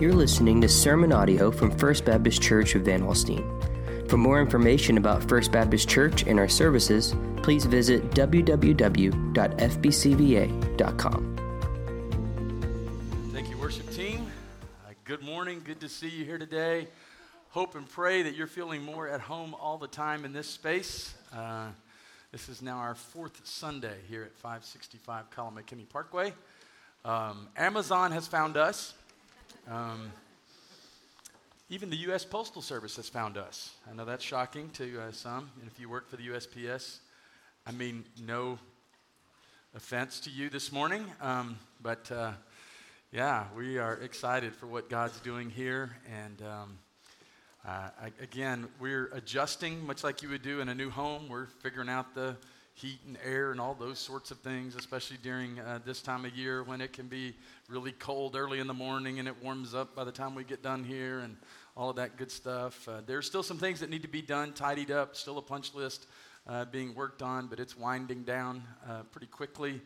You're listening to sermon audio from First Baptist Church of Van Alstyne. For more information about First Baptist Church and our services, please visit www.fbcva.com. Thank you, worship team. Uh, good morning. Good to see you here today. Hope and pray that you're feeling more at home all the time in this space. Uh, this is now our fourth Sunday here at 565 Collin McKinney Parkway. Um, Amazon has found us. Um, even the U.S. Postal Service has found us. I know that's shocking to uh, some. And if you work for the USPS, I mean, no offense to you this morning, um, but uh, yeah, we are excited for what God's doing here. And um, uh, I, again, we're adjusting, much like you would do in a new home. We're figuring out the heat and air and all those sorts of things, especially during uh, this time of year when it can be really cold early in the morning and it warms up by the time we get done here and all of that good stuff. Uh, there's still some things that need to be done, tidied up, still a punch list uh, being worked on, but it's winding down uh, pretty quickly.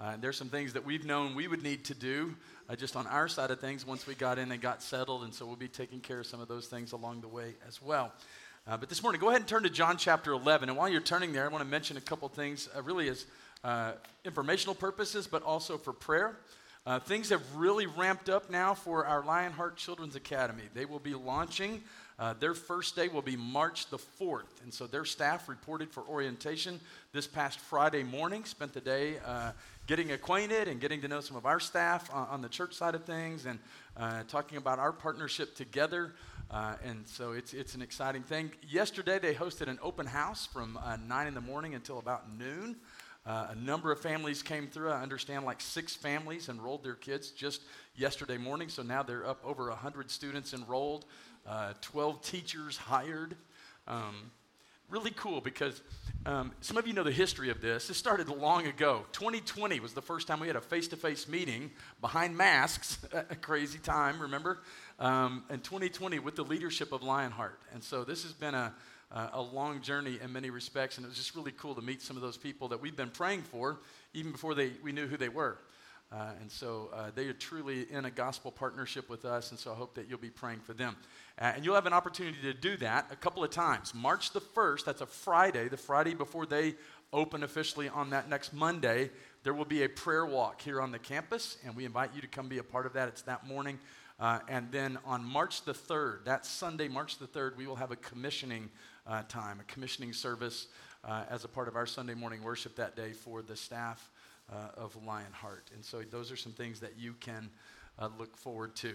Uh, there's some things that we've known we would need to do uh, just on our side of things once we got in and got settled, and so we'll be taking care of some of those things along the way as well. Uh, but this morning, go ahead and turn to John chapter 11. And while you're turning there, I want to mention a couple things, uh, really as uh, informational purposes, but also for prayer. Uh, things have really ramped up now for our Lionheart Children's Academy. They will be launching. Uh, their first day will be March the 4th. And so their staff reported for orientation this past Friday morning, spent the day uh, getting acquainted and getting to know some of our staff on, on the church side of things and talking about our partnership together. Uh, and so it's, it's an exciting thing. Yesterday, they hosted an open house from uh, 9 in the morning until about noon. Uh, a number of families came through. I understand like six families enrolled their kids just yesterday morning. So now they're up over 100 students enrolled, uh, 12 teachers hired. Um, really cool because um, some of you know the history of this. This started long ago. 2020 was the first time we had a face to face meeting behind masks. a crazy time, remember? Um, in 2020 with the leadership of Lionheart. And so this has been a, a long journey in many respects, and it was just really cool to meet some of those people that we've been praying for even before they, we knew who they were. Uh, and so uh, they are truly in a gospel partnership with us, and so I hope that you'll be praying for them. Uh, and you'll have an opportunity to do that a couple of times. March the 1st, that's a Friday, the Friday before they open officially on that next Monday, there will be a prayer walk here on the campus, and we invite you to come be a part of that. It's that morning. Uh, and then on March the 3rd, that Sunday, March the 3rd, we will have a commissioning uh, time, a commissioning service uh, as a part of our Sunday morning worship that day for the staff uh, of Lionheart. And so those are some things that you can uh, look forward to.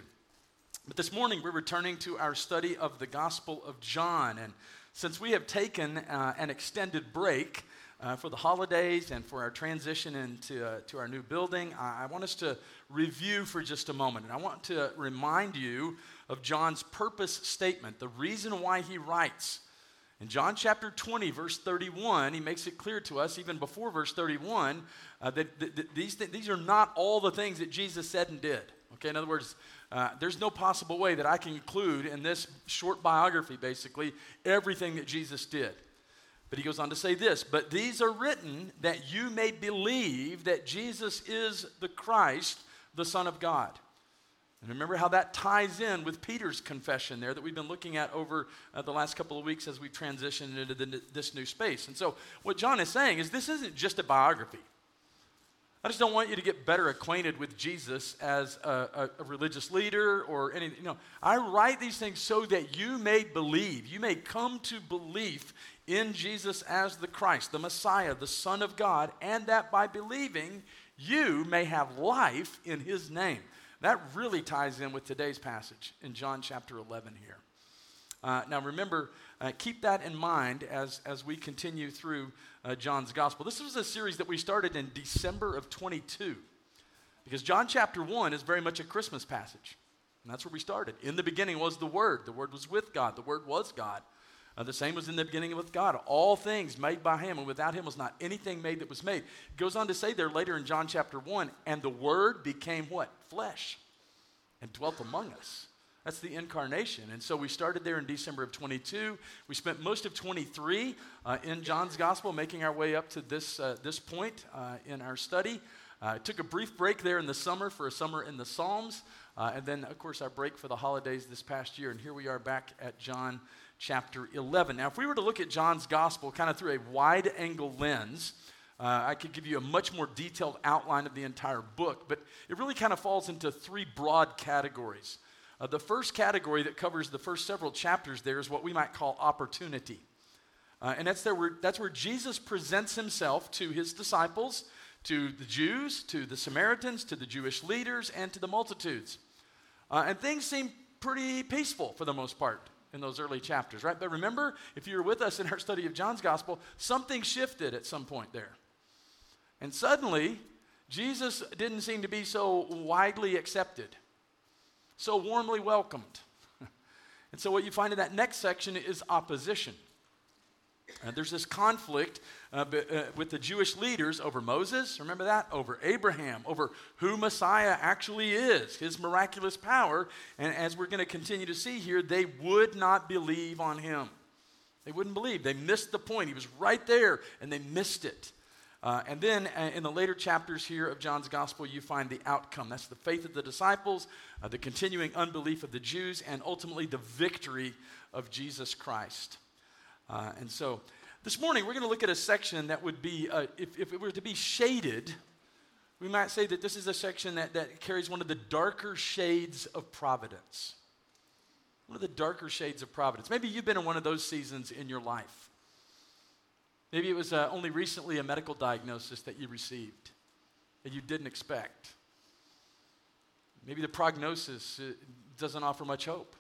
But this morning, we're returning to our study of the Gospel of John. And since we have taken uh, an extended break, uh, for the holidays and for our transition into uh, to our new building, I, I, want us to review for just a moment. And I want to remind you of John's purpose statement, the reason why he writes. In John chapter 20, verse 31, he makes it clear to us, even before verse 31, uh, that, that, that these, th- these are not all the things that Jesus said and did. Okay, in other words, uh, there's no possible way that I can include in this short biography, basically, everything that Jesus did. But he goes on to say this But these are written that you may believe that Jesus is the Christ, the Son of God. And remember how that ties in with Peter's confession there that we've been looking at over uh, the last couple of weeks as we transition into the, this new space. And so, what John is saying is this isn't just a biography. I just don't want you to get better acquainted with Jesus as a, a, a, religious leader or anything. You know, I write these things so that you may believe, you may come to belief in Jesus as the Christ, the Messiah, the Son of God, and that by believing, you may have life in his name. That really ties in with today's passage in John chapter 11 here. Uh, now, remember, uh, keep that in mind as, as we continue through uh, John's gospel. This was a series that we started in December of 22, because John chapter 1 is very much a Christmas passage. And that's where we started. In the beginning was the Word, the Word was with God, the Word was God. Uh, the same was in the beginning with God. All things made by him, and without him was not anything made that was made. It goes on to say there later in John chapter 1, and the word became what? Flesh, and dwelt among us. That's the incarnation. And so we started there in December of 22. We spent most of 23 uh, in John's Gospel, making our way up to this, uh, this point uh, in our study. Uh, took a brief break there in the summer for a summer in the Psalms. Uh, and then, of course, our break for the holidays this past year. And here we are back at John chapter 11. Now, if we were to look at John's Gospel kind of through a wide angle lens, uh, I could give you a much more detailed outline of the entire book, but it really kind of falls into three broad categories. Uh, the first category that covers the first several chapters there is what we might call opportunity. Uh, and that's, there where, that's where Jesus presents himself to his disciples, to the Jews, to the Samaritans, to the Jewish leaders, and to the multitudes. Uh, and things seem pretty peaceful for the most part in those early chapters, right? But remember, if you were with us in our study of John's gospel, something shifted at some point there. And suddenly, Jesus didn't seem to be so widely accepted so warmly welcomed. and so, what you find in that next section is opposition. Uh, there's this conflict uh, b- uh, with the Jewish leaders over Moses, remember that? Over Abraham, over who Messiah actually is, his miraculous power. And as we're going to continue to see here, they would not believe on him. They wouldn't believe. They missed the point. He was right there, and they missed it. Uh, and then uh, in the later chapters here of John's gospel, you find the outcome. That's the faith of the disciples, uh, the continuing unbelief of the Jews, and ultimately the victory of Jesus Christ. Uh, and so this morning, we're going to look at a section that would be, uh, if, if it were to be shaded, we might say that this is a section that, that carries one of the darker shades of providence. One of the darker shades of providence. Maybe you've been in one of those seasons in your life. Maybe it was uh, only recently a medical diagnosis that you received that you didn't expect. Maybe the prognosis uh, doesn't offer much hope.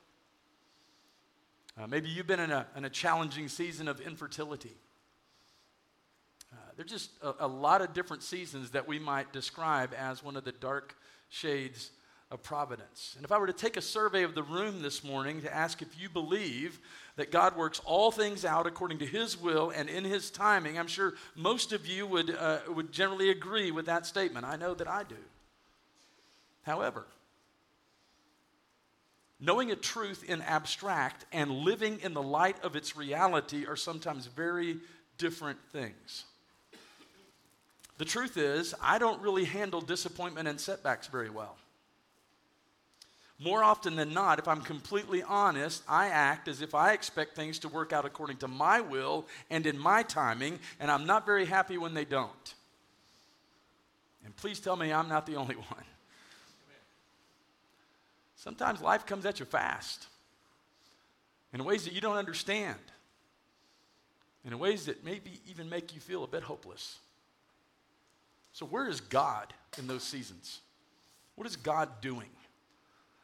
Uh, maybe you've been in a, in a challenging season of infertility. Uh, there's just a, a lot of different seasons that we might describe as one of the dark shades of providence. And if I were to take a survey of the room this morning to ask if you believe that God works all things out according to His will and in His timing, I'm sure most of you would, uh, would generally agree with that statement. I know that I do. However, knowing a truth in abstract and living in the light of its reality are sometimes very different things. The truth is, I don't really handle disappointment and setbacks very well. More often than not, if I'm completely honest, I act as if I expect things to work out according to my will and in my timing, and I'm not very happy when they don't. And please tell me I'm not the only one. Sometimes life comes at you fast in ways that you don't understand, in ways that maybe even make you feel a bit hopeless. So, where is God in those seasons? What is God doing?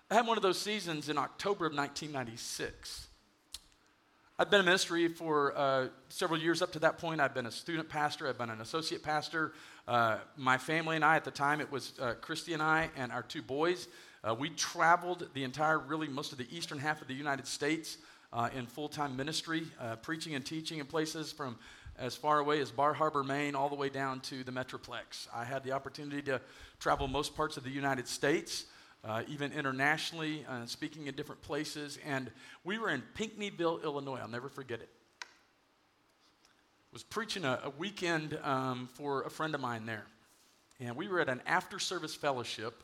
I had one of those seasons in October of 1996. I've been in ministry for uh, several years up to that point. I've been a student pastor, I've been an associate pastor. Uh, my family and I, at the time, it was uh, Christy and I and our two boys. Uh, we traveled the entire, really, most of the eastern half of the United States uh, in full time ministry, uh, preaching and teaching in places from as far away as Bar Harbor, Maine, all the way down to the Metroplex. I had the opportunity to travel most parts of the United States uh, even internationally, uh, speaking in different places. And we were in Pinckneyville, Illinois. I'll never forget it. Was preaching a, a weekend um, for a friend of mine there, and we were at an after-service fellowship.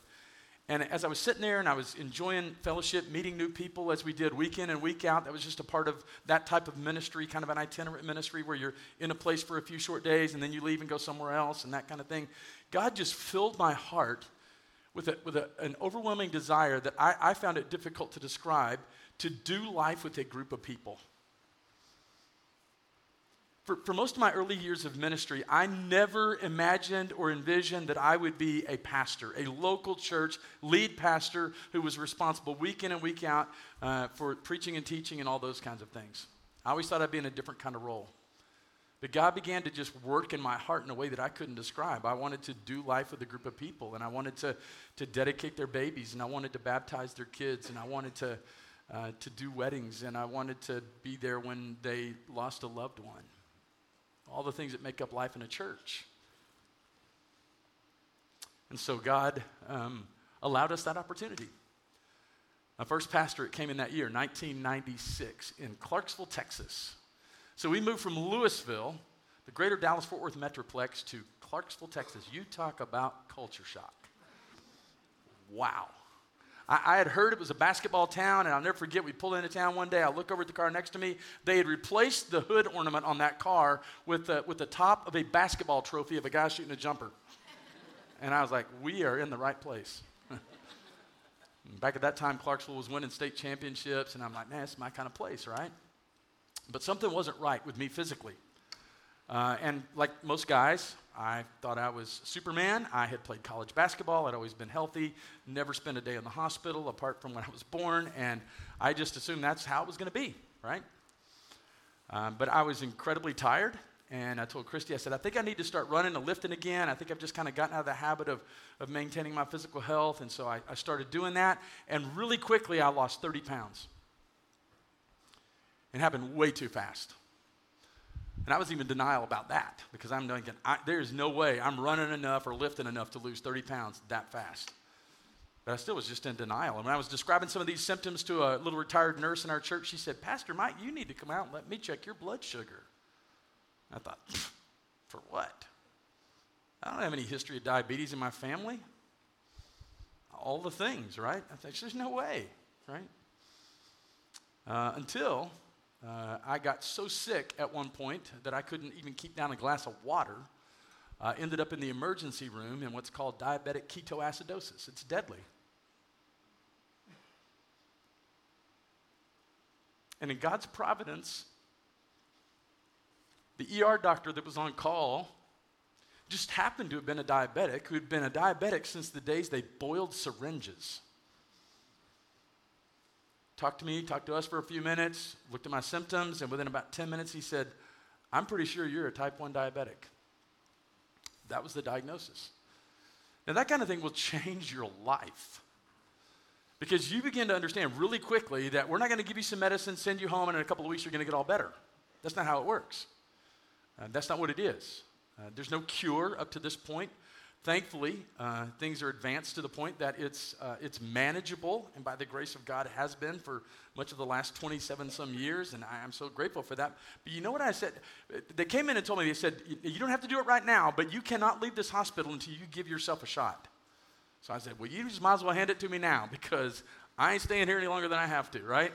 And as I was sitting there and I was enjoying fellowship, meeting new people as we did week in and week out, that was just a part of that type of ministry, kind of an itinerant ministry where you're in a place for a few short days and then you leave and go somewhere else and that kind of thing. God just filled my heart with, a, with a, an overwhelming desire that I, I found it difficult to describe to do life with a group of people. For, for most of my early years of ministry, I never imagined or envisioned that I would be a pastor, a local church lead pastor who was responsible week in and week out uh, for preaching and teaching and all those kinds of things. I always thought I'd be in a different kind of role. But God began to just work in my heart in a way that I couldn't describe. I wanted to do life with a group of people, and I wanted to, to dedicate their babies, and I wanted to baptize their kids, and I wanted to, uh, to do weddings, and I wanted to be there when they lost a loved one. All the things that make up life in a church. And so God um, allowed us that opportunity. My first pastorate came in that year, 1996, in Clarksville, Texas. So we moved from Lewisville, the greater Dallas Fort Worth Metroplex, to Clarksville, Texas. You talk about culture shock. Wow. I, I, had heard it was a basketball town, and I'll never forget, we pulled into town one day. I look over at the car next to me. They had replaced the hood ornament on that car with the, with the top of a basketball trophy of a guy shooting a jumper. And I was like, we are in the right place. Back at that time, Clarksville was winning state championships, and I'm like, man, it's my kind of place, right? But something wasn't right with me physically. Uh, and like most guys, I thought I was Superman. I had played college basketball. I'd always been healthy, never spent a day in the hospital apart from when I was born, and I just assumed that's how it was going to be, right? Um, but I was incredibly tired, and I told Christy, I said, I think I need to start running and lifting again. I think I've just kind of gotten out of the habit of, of maintaining my physical health. And so I, I started doing that. And really quickly, I lost 30 pounds. It happened way too fast. And I was even denial about that because I'm thinking, there's no way I'm running enough or lifting enough to lose 30 pounds that fast. But I still was just in denial. And when I was describing some of these symptoms to a little retired nurse in our church, she said, Pastor Mike, you need to come out and let me check your blood sugar. I thought, for what? I don't have any history of diabetes in my family. All the things, right? I thought, there's no way, right? Uh, until uh, I got so sick at one point that I couldn't even keep down a glass of water. Uh, ended up in the emergency room in what's called diabetic ketoacidosis. It's deadly. And in God's providence, the ER doctor that was on call just happened to have been a diabetic who had been a diabetic since the days they boiled syringes. Talked to me, talked to us for a few minutes, looked at my symptoms, and within about 10 minutes, he said, I'm pretty sure you're a type 1 diabetic. That was the diagnosis. Now, that kind of thing will change your life. Because you begin to understand really quickly that we're not going to give you some medicine, send you home, and in a couple of weeks you're going to get all better. That's not how it works. Uh, that's not what it is. Uh, there's no cure up to this point. Thankfully, uh, things are advanced to the point that it's, uh, it's manageable, and by the grace of God, has been for much of the last 27 some years, and I am so grateful for that. But you know what I said? They came in and told me, they said, You don't have to do it right now, but you cannot leave this hospital until you give yourself a shot. So I said, Well, you just might as well hand it to me now because I ain't staying here any longer than I have to, right?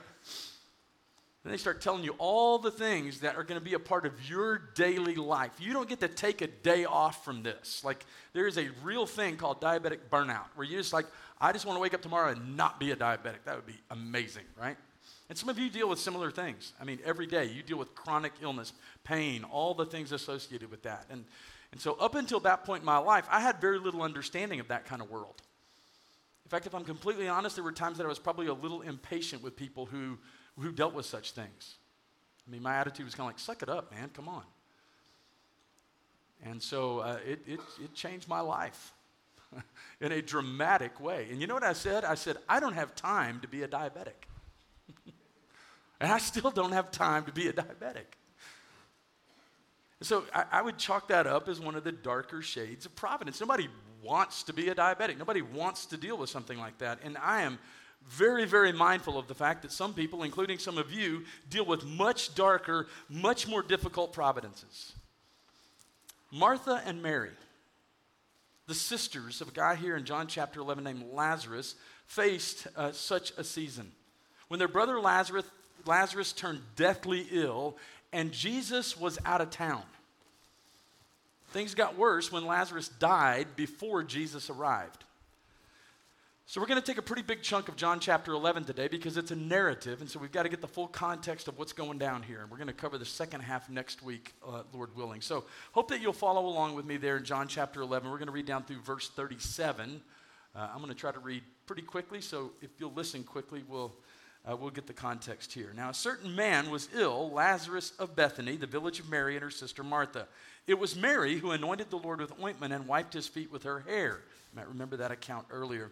And they start telling you all the things that are going to be a part of your daily life. You don't get to take a day off from this. Like, there is a real thing called diabetic burnout where you're just like, I just want to wake up tomorrow and not be a diabetic. That would be amazing, right? And some of you deal with similar things. I mean, every day you deal with chronic illness, pain, all the things associated with that. And, and so, up until that point in my life, I had very little understanding of that kind of world. In fact, if I'm completely honest, there were times that I was probably a little impatient with people who who dealt with such things. I mean, my attitude was kind of like, suck it up, man, come on. And so uh, it, it, it changed my life in a dramatic way. And you know what I said? I said, I don't have time to be a diabetic. and I still don't have time to be a diabetic. So I, I, would chalk that up as one of the darker shades of providence. Nobody wants to be a diabetic. Nobody wants to deal with something like that. And I am very, very mindful of the fact that some people, including some of you, deal with much darker, much more difficult providences. Martha and Mary, the sisters of a guy here in John chapter 11 named Lazarus, faced uh, such a season. When their brother Lazarus, Lazarus turned deathly ill and Jesus was out of town. Things got worse when Lazarus died before Jesus arrived. So, we're going to take a pretty big chunk of John chapter 11 today because it's a narrative, and so we've got to get the full context of what's going down here. And we're going to cover the second half next week, uh, Lord willing. So, hope that you'll follow along with me there in John chapter 11. We're going to read down through verse 37. Uh, I'm going to try to read pretty quickly, so if you'll listen quickly, we'll, uh, we'll get the context here. Now, a certain man was ill, Lazarus of Bethany, the village of Mary and her sister Martha. It was Mary who anointed the Lord with ointment and wiped his feet with her hair. You might remember that account earlier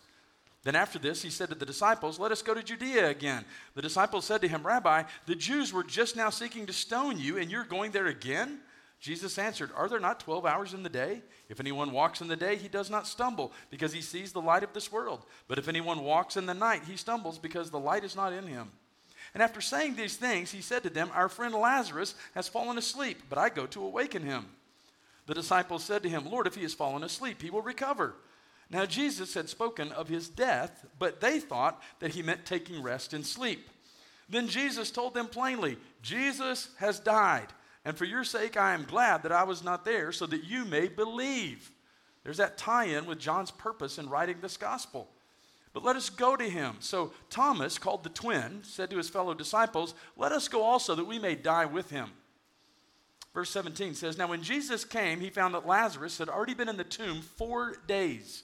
Then, after this, he said to the disciples, Let us go to Judea again. The disciples said to him, Rabbi, the Jews were just now seeking to stone you, and you're going there again? Jesus answered, Are there not 12 hours in the day? If anyone walks in the day, he does not stumble, because he sees the light of this world. But if anyone walks in the night, he stumbles, because the light is not in him. And after saying these things, he said to them, Our friend Lazarus has fallen asleep, but I go to awaken him. The disciples said to him, Lord, if he has fallen asleep, he will recover. Now, Jesus had spoken of his death, but they thought that he meant taking rest in sleep. Then Jesus told them plainly, Jesus has died. And for your sake, I am glad that I was not there so that you may believe. There's that tie in with John's purpose in writing this gospel. But let us go to him. So Thomas, called the twin, said to his fellow disciples, Let us go also that we may die with him. Verse 17 says, Now when Jesus came, he found that Lazarus had already been in the tomb four days.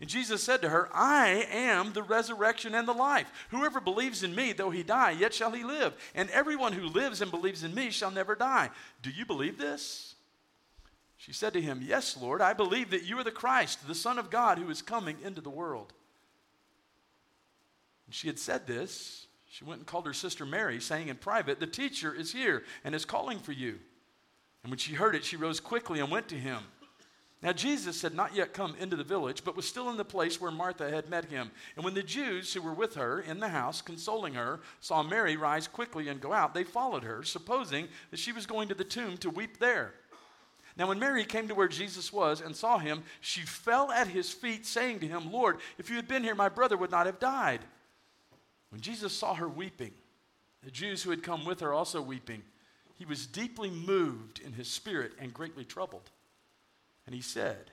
And Jesus said to her, I am the resurrection and the life. Whoever believes in me, though he die, yet shall he live. And everyone who lives and believes in me shall never die. Do you believe this? She said to him, Yes, Lord, I believe that you are the Christ, the Son of God, who is coming into the world. And she had said this. She went and called her sister Mary, saying in private, The teacher is here and is calling for you. And when she heard it, she rose quickly and went to him. Now, Jesus had not yet come into the village, but was still in the place where Martha had met him. And when the Jews who were with her in the house, consoling her, saw Mary rise quickly and go out, they followed her, supposing that she was going to the tomb to weep there. Now, when Mary came to where Jesus was and saw him, she fell at his feet, saying to him, Lord, if you had been here, my brother would not have died. When Jesus saw her weeping, the Jews who had come with her also weeping, he was deeply moved in his spirit and greatly troubled. And he said,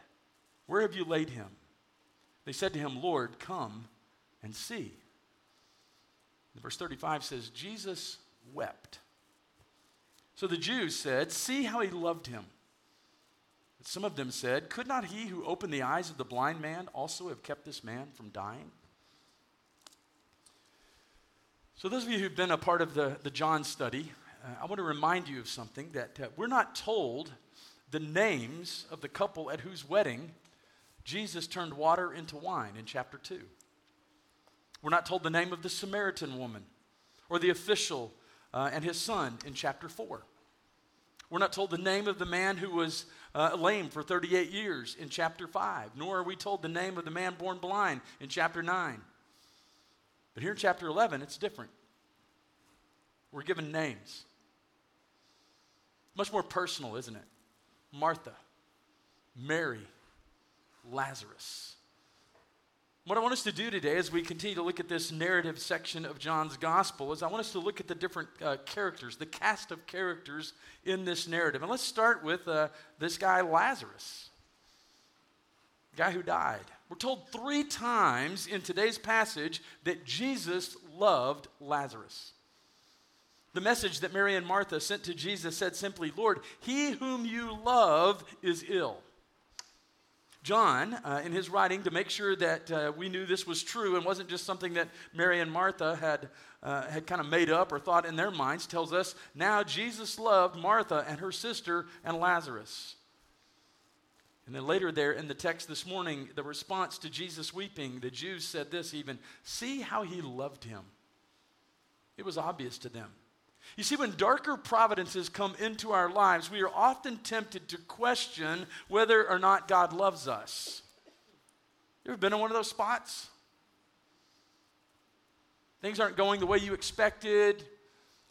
Where have you laid him? They said to him, Lord, come and see. And verse 35 says, Jesus wept. So the Jews said, See how he loved him. Some of them said, Could not he who opened the eyes of the blind man also have kept this man from dying? So, those of you who've been a part of the, the John study, uh, I want to remind you of something that uh, we're not told the names of the couple at whose wedding Jesus turned water into wine in chapter 2. We're not told the name of the Samaritan woman or the official uh, and his son in chapter 4. We're not told the name of the man who was uh, lame for 38 years in chapter 5, nor are we told the name of the man born blind in chapter 9. But here in chapter 11, it's different. We're given names. Much more personal, isn't it? Martha, Mary, Lazarus. What I want us to do today as we continue to look at this narrative section of John's gospel is I want us to look at the different uh, characters, the cast of characters in this narrative. And let's start with uh, this guy, Lazarus, guy who died. We're told three times in today's passage that Jesus loved Lazarus. The message that Mary and Martha sent to Jesus said simply, Lord, he whom you love is ill. John, uh, in his writing, to make sure that uh, we knew this was true and wasn't just something that Mary and Martha had, uh, had kind of made up or thought in their minds, tells us now Jesus loved Martha and her sister and Lazarus. And then later, there in the text this morning, the response to Jesus weeping, the Jews said this even see how he loved him. It was obvious to them. You see, when darker providences come into our lives, we are often tempted to question whether or not God loves us. You ever been in one of those spots? Things aren't going the way you expected.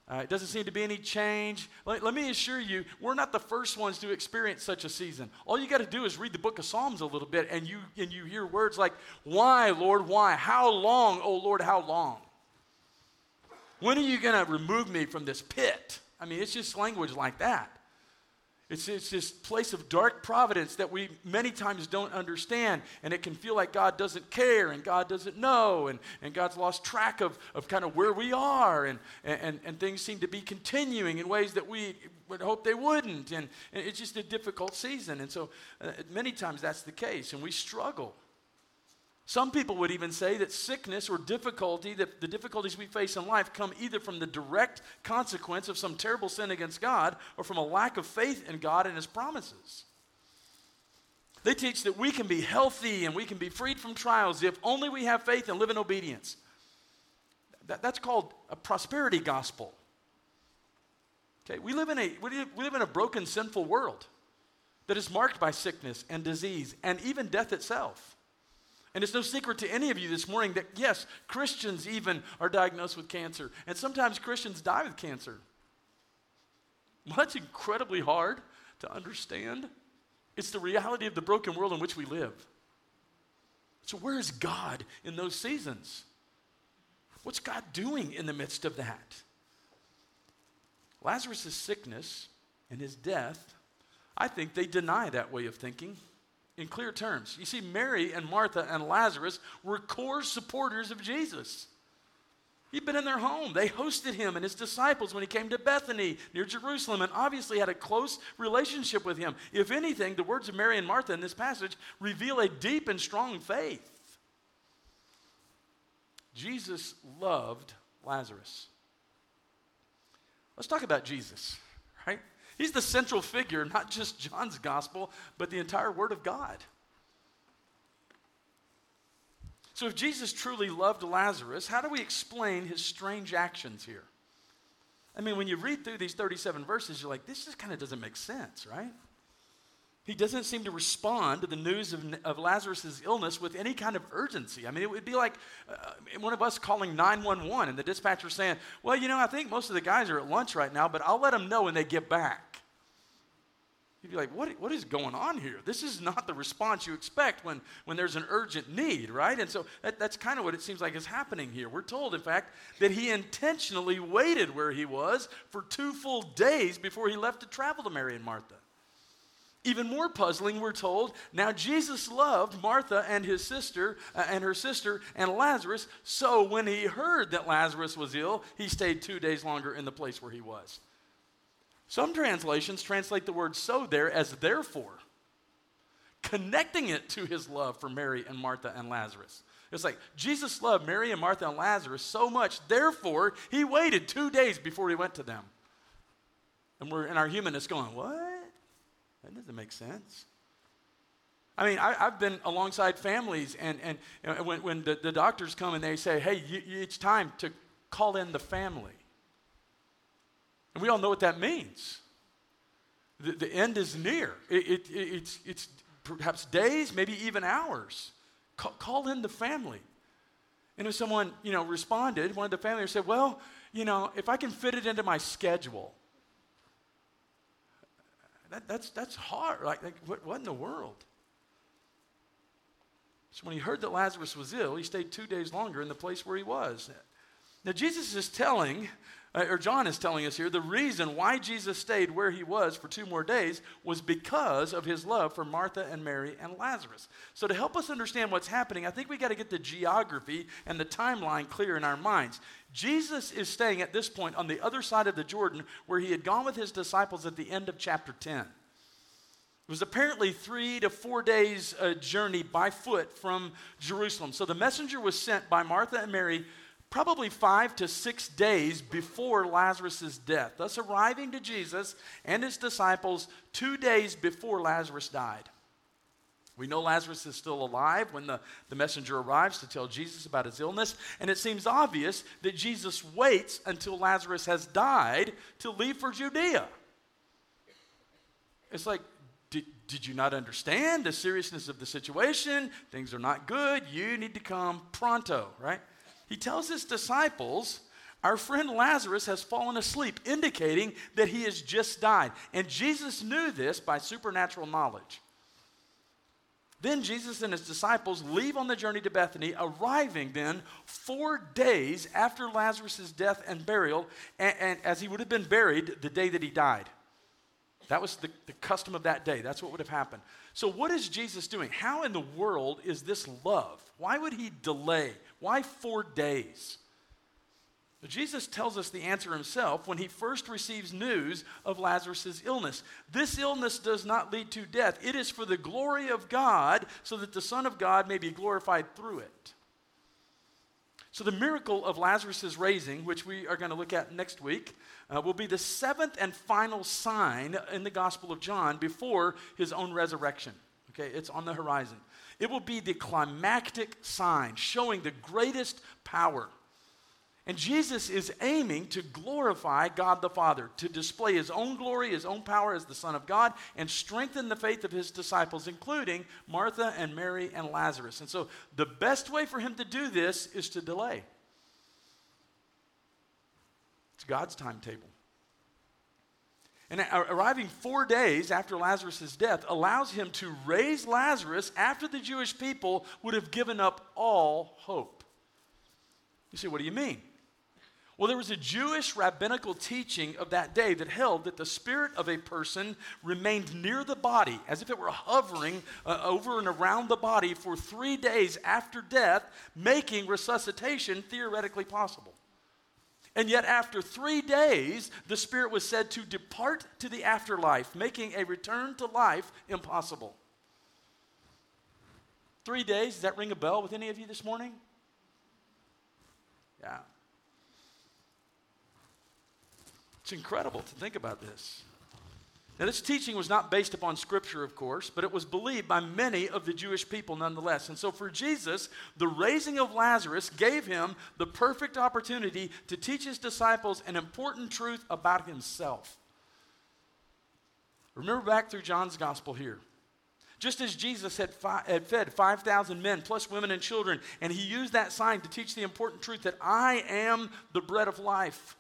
Uh, it doesn't seem to be any change. Let, let, me assure you, we're not the first ones to experience such a season. All you got to do is read the book of Psalms a little bit, and you, and you hear words like, Why, Lord, why? How long, oh Lord, how long? When are you going to remove me from this pit? I mean, it's just language like that. It's, it's this place of dark providence that we many times don't understand, and it can feel like God doesn't care and God doesn't know, and, and God's lost track of, of kind of where we are, and, and, and things seem to be continuing in ways that we would hope they wouldn't, and, and it's just a difficult season. And so uh, many times that's the case, and we struggle. Some people would even say that sickness or difficulty, that the difficulties we face in life, come either from the direct consequence of some terrible sin against God or from a lack of faith in God and His promises. They teach that we can be healthy and we can be freed from trials if only we have faith and live in obedience. That, that's called a prosperity gospel. Okay, we live, in a, we live in a broken, sinful world that is marked by sickness and disease and even death itself. And it's no secret to any of you this morning that, yes, Christians even are diagnosed with cancer. And sometimes Christians die with cancer. Well, that's incredibly hard to understand. It's the reality of the broken world in which we live. So, where is God in those seasons? What's God doing in the midst of that? Lazarus' sickness and his death, I think they deny that way of thinking in clear terms. You see, Mary and Martha and Lazarus were core supporters of Jesus. He'd been in their home. They hosted him and his disciples when he came to Bethany near Jerusalem and obviously had a close relationship with him. If anything, the words of Mary and Martha in this passage reveal a deep and strong faith. Jesus loved Lazarus. Let's talk about Jesus, right? He's the central figure, not just John's gospel, but the entire Word of God. So, if Jesus truly loved Lazarus, how do we explain his strange actions here? I mean, when you read through these 37 verses, you're like, this just kind of doesn't make sense, right? He doesn't seem to respond to the news of, of Lazarus' illness with any kind of urgency. I mean, it would be like uh, one of us calling 911 and the dispatcher saying, Well, you know, I think most of the guys are at lunch right now, but I'll let them know when they get back. You'd be like, what, what is going on here? This is not the response you expect when, when there's an urgent need, right? And so that, that's kind of what it seems like is happening here. We're told, in fact, that he intentionally waited where he was for two full days before he left to travel to Mary and Martha. Even more puzzling, we're told, now Jesus loved Martha and his sister uh, and her sister and Lazarus, so when he heard that Lazarus was ill, he stayed 2 days longer in the place where he was. Some translations translate the word so there as therefore, connecting it to his love for Mary and Martha and Lazarus. It's like Jesus loved Mary and Martha and Lazarus so much, therefore, he waited two days before he went to them. And we're in our humanness going, what? That doesn't make sense. I mean, I, have been alongside families, and, and know, when, when the, the, doctors come and they say, hey, you, you, it's time to call in the family. And we all know what that means. The, the end is near, it, it, it's, it's perhaps days, maybe even hours. Call, call in the family. And if someone, you know, responded, one of the family said, well, you know, if I can fit it into my schedule, that, that's, that's hard. Like, like what, what in the world? So when he heard that Lazarus was ill, he stayed two days longer in the place where he was. Now, Jesus is telling, or John is telling us here, the reason why Jesus stayed where he was for two more days was because of his love for Martha and Mary and Lazarus. So, to help us understand what's happening, I think we got to get the geography and the timeline clear in our minds. Jesus is staying at this point on the other side of the Jordan where he had gone with his disciples at the end of chapter 10. It was apparently three to four days' uh, journey by foot from Jerusalem. So the messenger was sent by Martha and Mary probably five to six days before Lazarus' death, thus arriving to Jesus and his disciples two days before Lazarus died. We know Lazarus is still alive when the, the messenger arrives to tell Jesus about his illness, and it seems obvious that Jesus waits until Lazarus has died to leave for Judea. It's like, did, did you not understand the seriousness of the situation? Things are not good. You need to come pronto, right? He tells his disciples, Our friend Lazarus has fallen asleep, indicating that he has just died. And Jesus knew this by supernatural knowledge. Then Jesus and his disciples leave on the journey to Bethany, arriving then four days after Lazarus' death and burial, and, and, as he would have been buried the day that he died. That was the, the custom of that day. That's what would have happened. So, what is Jesus doing? How in the world is this love? Why would he delay? Why four days? Jesus tells us the answer himself when he first receives news of Lazarus' illness. This illness does not lead to death, it is for the glory of God, so that the Son of God may be glorified through it. So, the miracle of Lazarus' raising, which we are going to look at next week, uh, will be the seventh and final sign in the Gospel of John before his own resurrection. Okay, it's on the horizon. It will be the climactic sign showing the greatest power and Jesus is aiming to glorify God the Father, to display his own glory, his own power as the Son of God, and strengthen the faith of his disciples, including Martha and Mary and Lazarus. And so the best way for him to do this is to delay. It's God's timetable. And arriving four days after Lazarus' death allows him to raise Lazarus after the Jewish people would have given up all hope. You say, what do you mean? Well, there was a Jewish rabbinical teaching of that day that held that the spirit of a person remained near the body, as if it were hovering uh, over and around the body for three days after death, making resuscitation theoretically possible. And yet, after three days, the spirit was said to depart to the afterlife, making a return to life impossible. Three days, does that ring a bell with any of you this morning? Yeah. It's incredible to think about this. Now, this teaching was not based upon Scripture, of course, but it was believed by many of the Jewish people nonetheless. And so, for Jesus, the raising of Lazarus gave him the perfect opportunity to teach his disciples an important truth about himself. Remember back through John's gospel here. Just as Jesus had, fi- had fed 5,000 men, plus women and children, and he used that sign to teach the important truth that I am the bread of life.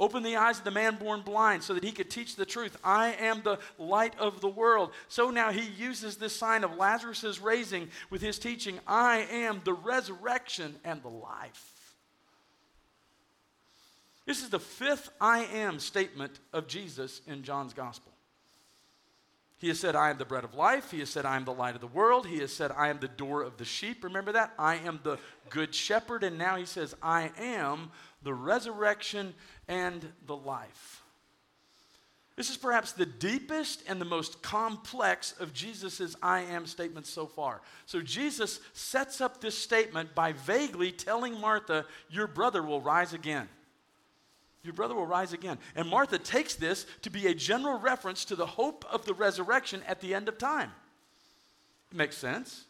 Open the eyes of the man born blind so that he could teach the truth. I am the light of the world. So now he uses this sign of Lazarus' raising with his teaching I am the resurrection and the life. This is the fifth I am statement of Jesus in John's gospel. He has said, I am the bread of life. He has said, I am the light of the world. He has said, I am the door of the sheep. Remember that? I am the good shepherd. And now he says, I am the resurrection and the life. This is perhaps the deepest and the most complex of Jesus' I am statements so far. So Jesus sets up this statement by vaguely telling Martha, Your brother will rise again. Your brother will rise again. And Martha takes this to be a general reference to the hope of the resurrection at the end of time. It makes sense.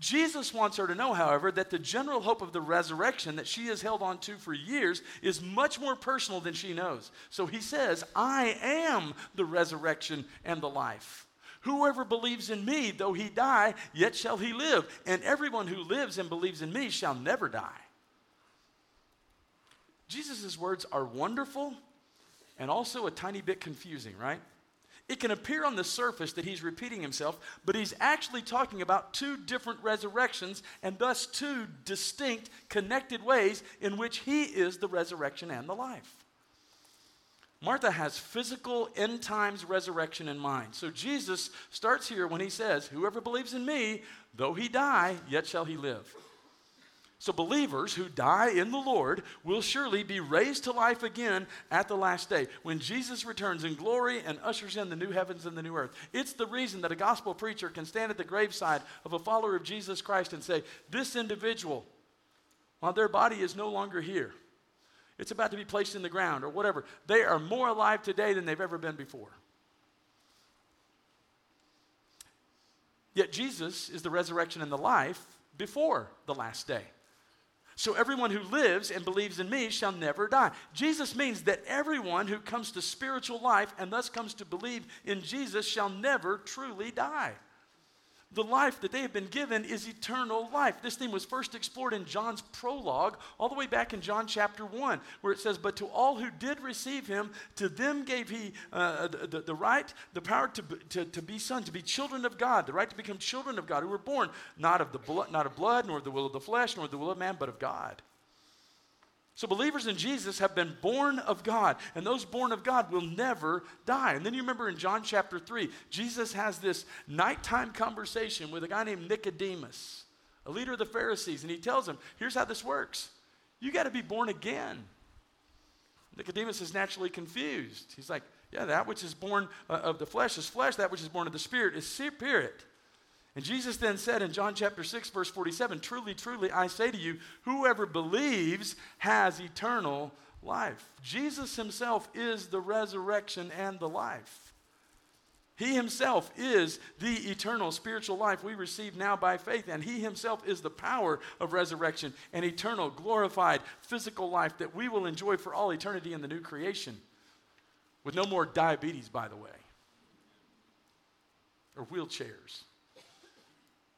Jesus wants her to know, however, that the general hope of the resurrection that she has held on to for years is much more personal than she knows. So he says, I am the resurrection and the life. Whoever believes in me, though he die, yet shall he live. And everyone who lives and believes in me shall never die. Jesus' words are wonderful and also a tiny bit confusing, right? It can appear on the surface that he's repeating himself, but he's actually talking about two different resurrections and thus two distinct, connected ways in which he is the resurrection and the life. Martha has physical end times resurrection in mind. So Jesus starts here when he says, Whoever believes in me, though he die, yet shall he live. So, believers who die in the Lord will surely be raised to life again at the last day when Jesus returns in glory and ushers in the new heavens and the new earth. It's the reason that a gospel preacher can stand at the graveside of a follower of Jesus Christ and say, This individual, while their body is no longer here, it's about to be placed in the ground or whatever, they are more alive today than they've ever been before. Yet Jesus is the resurrection and the life before the last day. So everyone who lives and believes in me shall never die. Jesus means that everyone who comes to spiritual life and thus comes to believe in Jesus shall never truly die. The life that they have been given is eternal life. This theme was first explored in John's prologue, all the way back in John chapter 1, where it says, But to all who did receive him, to them gave he uh, the, the, right, the power to, to, to be sons, to be children of God, the right to become children of God, who were born not of, the blood, not of blood, nor of the will of the flesh, nor of the will of man, but of God. So, believers in Jesus have been born of God, and those born of God will never die. And then you remember in John chapter 3, Jesus has this nighttime conversation with a guy named Nicodemus, a leader of the Pharisees, and he tells him, Here's how this works you got to be born again. Nicodemus is naturally confused. He's like, Yeah, that which is born uh, of the flesh is flesh, that which is born of the spirit is spirit. And Jesus then said in John chapter 6, verse 47 Truly, truly, I say to you, whoever believes has eternal life. Jesus himself is the resurrection and the life. He himself is the eternal spiritual life we receive now by faith, and he himself is the power of resurrection and eternal, glorified physical life that we will enjoy for all eternity in the new creation. With no more diabetes, by the way, or wheelchairs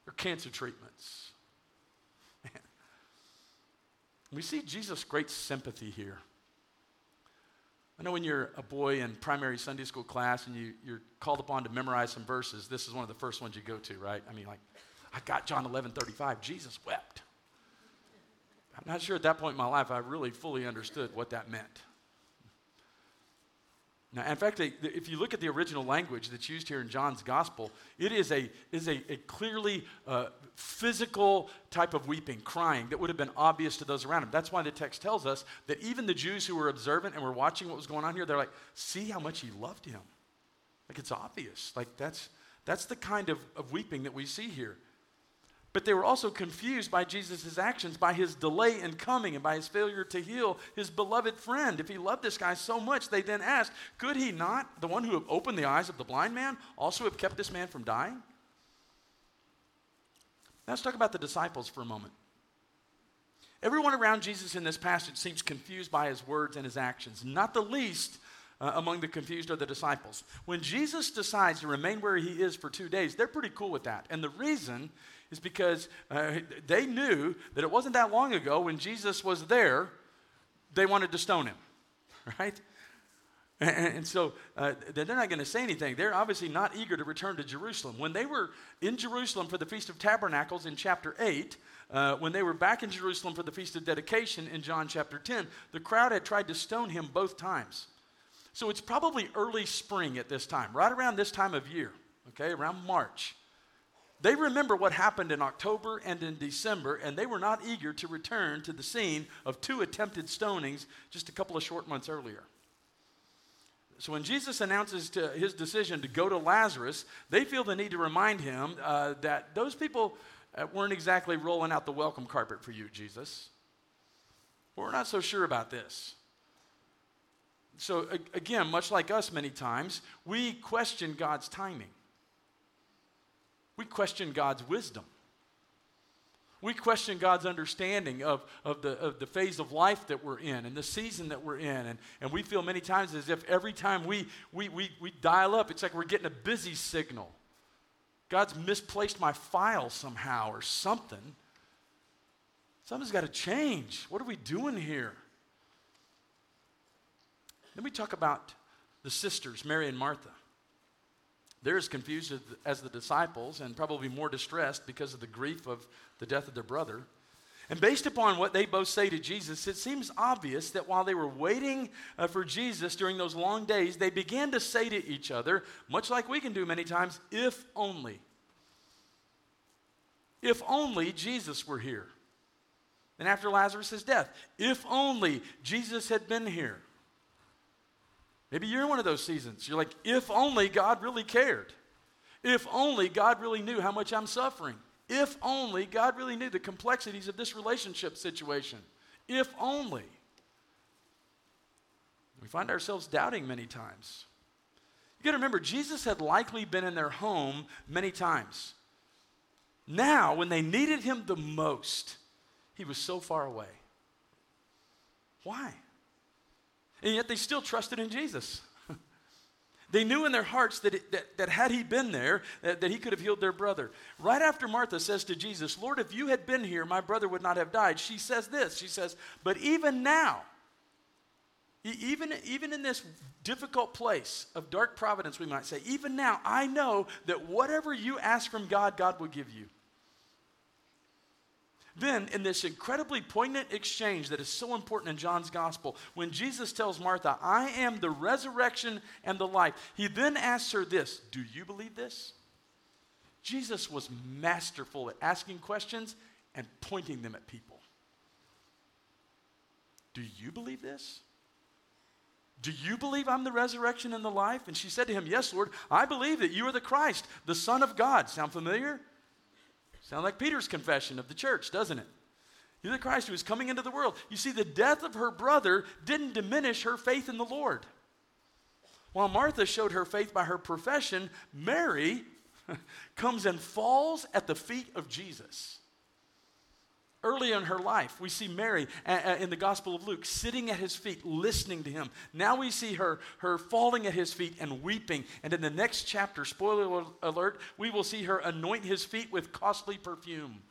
or cancer treatments. Man. We see Jesus' great sympathy here. I know when you're a boy in primary Sunday school class and you, you're called upon to memorize some verses, this is one of the first ones you go to, right? I mean, like, I got John 11 35. Jesus wept. I'm not sure at that point in my life I really fully understood what that meant. Now, in fact, if you look at the original language that's used here in John's gospel, it is a, is a, a clearly uh, physical type of weeping, crying that would have been obvious to those around him. That's why the text tells us that even the Jews who were observant and were watching what was going on here, they're like, see how much he loved him. Like it's obvious. Like that's, that's the kind of, of weeping that we see here. But they were also confused by Jesus' actions, by his delay in coming, and by his failure to heal his beloved friend. If he loved this guy so much, they then asked, Could he not, the one who opened the eyes of the blind man, also have kept this man from dying? Now let's talk about the disciples for a moment. Everyone around Jesus in this passage seems confused by his words and his actions, not the least uh, among the confused are the disciples. When Jesus decides to remain where he is for two days, they're pretty cool with that. And the reason is because uh, they knew that it wasn't that long ago when Jesus was there, they wanted to stone him, right? And, and so uh, they're not going to say anything. They're obviously not eager to return to Jerusalem. When they were in Jerusalem for the Feast of Tabernacles in chapter 8, uh, when they were back in Jerusalem for the Feast of Dedication in John chapter 10, the crowd had tried to stone him both times. So it's probably early spring at this time, right around this time of year, okay, around March. They remember what happened in October and in December, and they were not eager to return to the scene of two attempted stonings just a couple of short months earlier. So when Jesus announces his decision to go to Lazarus, they feel the need to remind him uh, that those people uh, weren't exactly rolling out the welcome carpet for you, Jesus. We're not so sure about this. So, again, much like us many times, we question God's timing. We question God's wisdom. We question God's understanding of, of, the, of the phase of life that we're in and the season that we're in. And, and we feel many times as if every time we, we, we, we dial up, it's like we're getting a busy signal. God's misplaced my file somehow or something. Something's got to change. What are we doing here? Then we talk about the sisters, Mary and Martha. They're as confused as the disciples and probably more distressed because of the grief of the death of their brother. And based upon what they both say to Jesus, it seems obvious that while they were waiting uh, for Jesus during those long days, they began to say to each other, much like we can do many times, if only. If only Jesus were here. And after Lazarus' death, if only Jesus had been here. Maybe you're in one of those seasons. You're like, if only God really cared. If only God really knew how much I'm suffering. If only God really knew the complexities of this relationship situation. If only. We find ourselves doubting many times. You got to remember, Jesus had likely been in their home many times. Now, when they needed him the most, he was so far away. Why? And yet they still trusted in Jesus. They knew in their hearts that, it, that, that, had he been there, that, that he could have healed their brother. Right after Martha says to Jesus, Lord, if you had been here, my brother would not have died, she says this. She says, But even now, even, even in this difficult place of dark providence, we might say, even now, I know that whatever you ask from God, God will give you. Then, in this incredibly poignant exchange that is so important in John's gospel, when Jesus tells Martha, I am the resurrection and the life, he then asks her this Do you believe this? Jesus was masterful at asking questions and pointing them at people. Do you believe this? Do you believe I'm the resurrection and the life? And she said to him, Yes, Lord, I believe that you are the Christ, the Son of God. Sound familiar? Sound like Peter's confession of the church, doesn't it? You're the Christ who is coming into the world. You see, the death of her brother didn't diminish her faith in the Lord. While Martha showed her faith by her profession, Mary comes and falls at the feet of Jesus. Early in her life, we see Mary uh, uh, in the Gospel of Luke sitting at his feet, listening to him. Now we see her, her falling at his feet and weeping. And in the next chapter, spoiler alert, we will see her anoint his feet with costly perfume.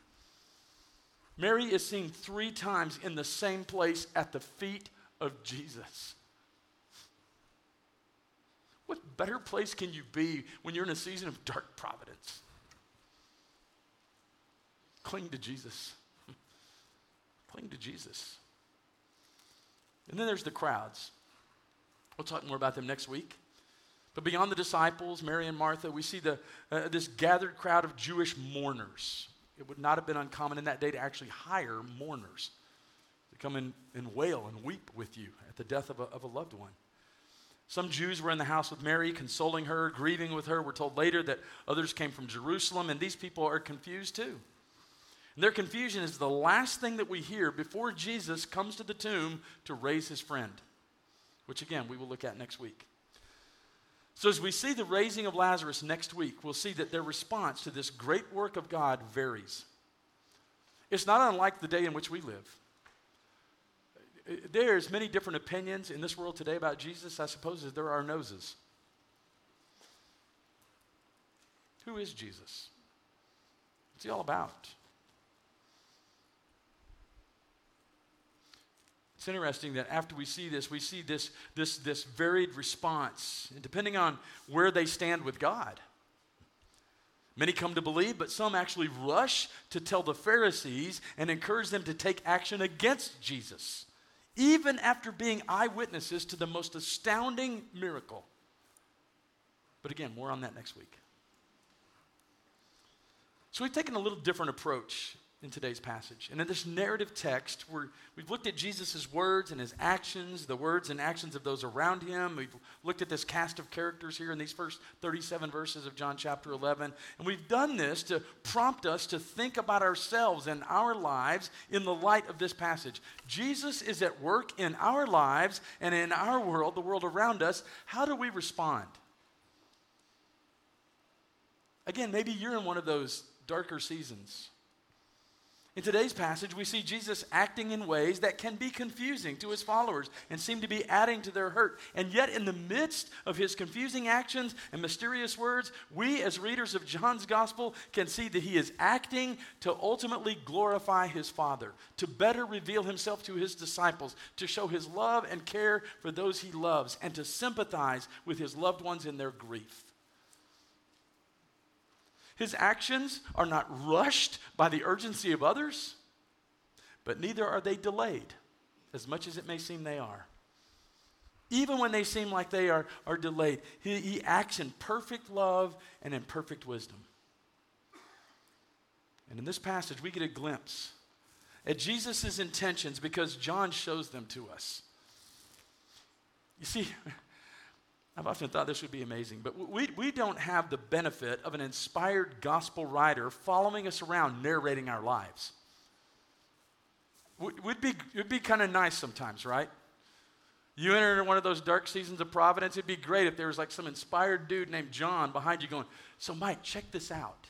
Mary is seen three times in the same place at the feet of Jesus. What better place can you be when you're in a season of dark providence? Cling to Jesus. Cling to Jesus. And then there's the crowds. We'll talk more about them next week. But beyond the disciples, Mary and Martha, we see the, uh, this gathered crowd of Jewish mourners. It would not have been uncommon in that day to actually hire mourners to come in and wail and weep with you at the death of a, of a loved one. Some Jews were in the house with Mary, consoling her, grieving with her. We're told later that others came from Jerusalem, and these people are confused too. And their confusion is the last thing that we hear before Jesus comes to the tomb to raise his friend, which again we will look at next week. So, as we see the raising of Lazarus next week, we'll see that their response to this great work of God varies. It's not unlike the day in which we live. There's many different opinions in this world today about Jesus, I suppose, as there are noses. Who is Jesus? What's he all about? It's interesting that after we see this, we see this, this, this varied response, depending on where they stand with God. Many come to believe, but some actually rush to tell the Pharisees and encourage them to take action against Jesus, even after being eyewitnesses to the most astounding miracle. But again, more on that next week. So we've taken a little different approach in today's passage. And in this narrative text, we have looked at Jesus' words and his actions, the words and actions of those around him. We've looked at this cast of characters here in these first 37 verses of John chapter 11. And we've done this to prompt us to think about ourselves and our lives in the light of this passage. Jesus is at work in our lives and in our world, the world around us. How do we respond? Again, maybe you're in one of those darker seasons in today's passage, we see Jesus acting in ways that can be confusing to his followers and seem to be adding to their hurt. And yet, in the midst of his confusing actions and mysterious words, we as readers of John's gospel can see that he is acting to ultimately glorify his Father, to better reveal himself to his disciples, to show his love and care for those he loves, and to sympathize with his loved ones in their grief. His actions are not rushed by the urgency of others, but neither are they delayed, as much as it may seem they are. Even when they seem like they are, are delayed, he, he acts in perfect love and in perfect wisdom. And in this passage, we get a glimpse at Jesus' intentions because John shows them to us. You see, I've often thought this would be amazing, but we, we don't have the benefit of an inspired gospel writer following us around narrating our lives. Would be, it'd be kind of nice sometimes, right? You enter into one of those dark seasons of providence, it'd be great if there was like some inspired dude named John behind you going, So, Mike, check this out.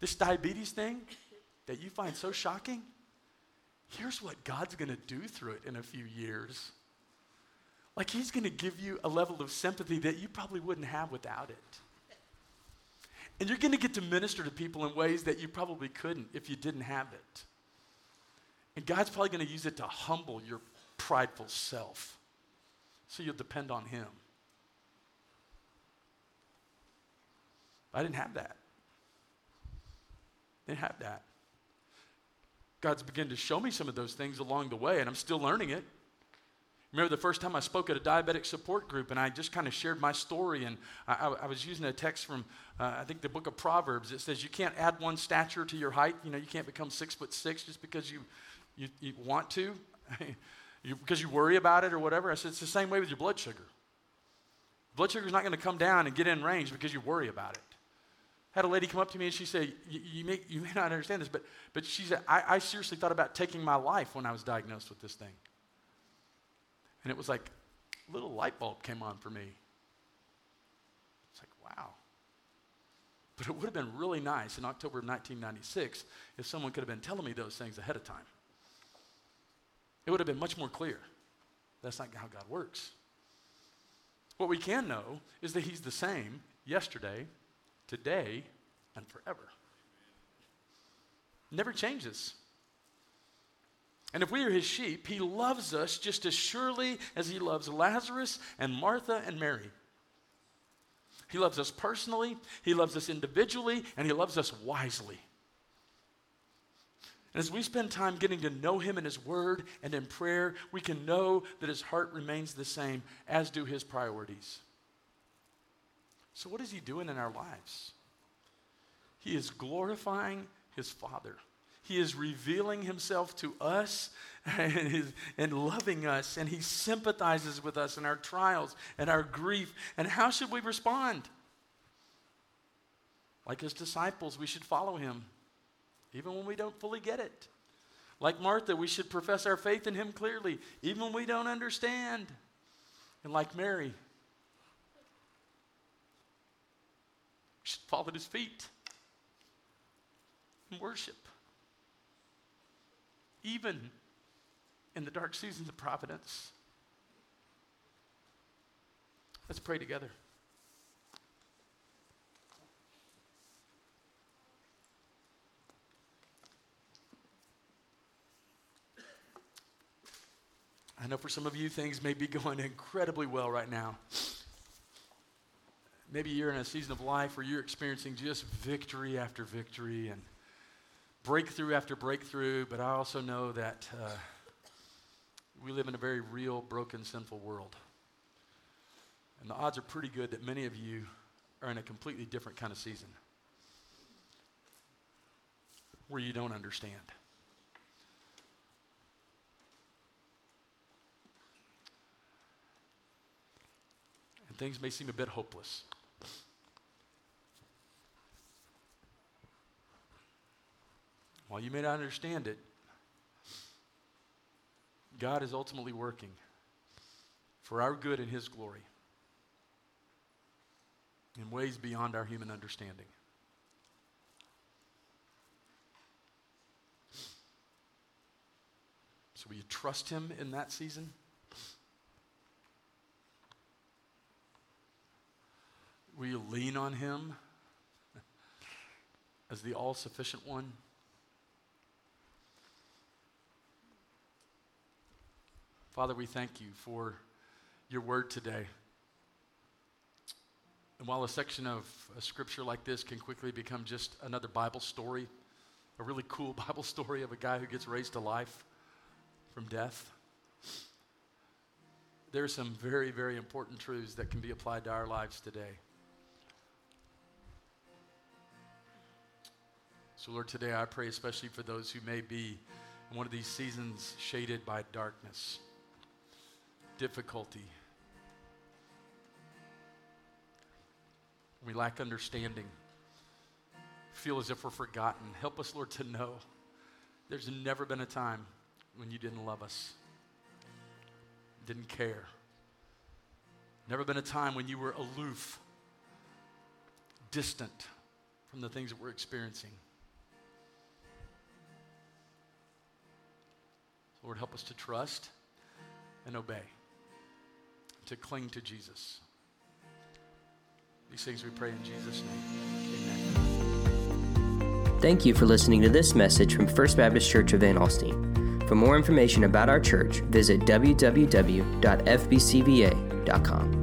This diabetes thing that you find so shocking, here's what God's going to do through it in a few years. Like he's going to give you a level of sympathy that you probably wouldn't have without it. And you're going to get to minister to people in ways that you probably couldn't if you didn't have it. And God's probably going to use it to humble your prideful self so you'll depend on Him. I didn't have that. Didn't have that. God's begun to show me some of those things along the way, and I'm still learning it. Remember the first time I spoke at a diabetic support group, and I just kind of shared my story, and I, I, was using a text from, uh, I think, the book of Proverbs. It says, You can't add one stature to your height. You know, you can't become six foot six just because you, you, you want to, you, because you worry about it or whatever. I said, It's the same way with your blood sugar. Blood sugar is not going to come down and get in range because you worry about it. Had a lady come up to me and she said, You, may, you may not understand this, but, but she said, I, I seriously thought about taking my life when I was diagnosed with this thing. And it was like a little light bulb came on for me. It's like, wow. But it would have been really nice in October of 1996 if someone could have been telling me those things ahead of time. It would have been much more clear. That's not how God works. What we can know is that He's the same yesterday, today, and forever. Never changes. And if we are his sheep, he loves us just as surely as he loves Lazarus and Martha and Mary. He loves us personally, he loves us individually, and he loves us wisely. And as we spend time getting to know him in his word and in prayer, we can know that his heart remains the same, as do his priorities. So, what is he doing in our lives? He is glorifying his Father. He is revealing himself to us and, and loving us, and he sympathizes with us in our trials and our grief. And how should we respond? Like his disciples, we should follow him, even when we don't fully get it. Like Martha, we should profess our faith in him clearly, even when we don't understand. And like Mary, we should fall at his feet and worship even in the dark seasons of providence. Let's pray together. I know for some of you things may be going incredibly well right now. Maybe you're in a season of life where you're experiencing just victory after victory and breakthrough after breakthrough, but I also know that uh, we live in a very real, broken, sinful world. And the odds are pretty good that many of you are in a completely different kind of season where you don't understand. And things may seem a bit hopeless. While you may not understand it, God is ultimately working for our good and His glory in ways beyond our human understanding. So, will you trust Him in that season? Will you lean on Him as the all sufficient one? Father, we thank you for your word today. And while a section of a scripture like this can quickly become just another Bible story, a really cool Bible story of a guy who gets raised to life from death, there are some very, very important truths that can be applied to our lives today. So, Lord, today I pray especially for those who may be in one of these seasons shaded by darkness difficulty. We lack understanding. Feel as if we're forgotten. Help us, Lord, to know there's never been a time when you didn't love us, didn't care. Never been a time when you were aloof, distant from the things that we're experiencing. Lord, help us to trust and obey. To cling to Jesus. These things we pray in Jesus' name. Amen. Thank you for listening to this message from First Baptist Church of Van Alstyne. For more information about our church, visit www.fbcva.com.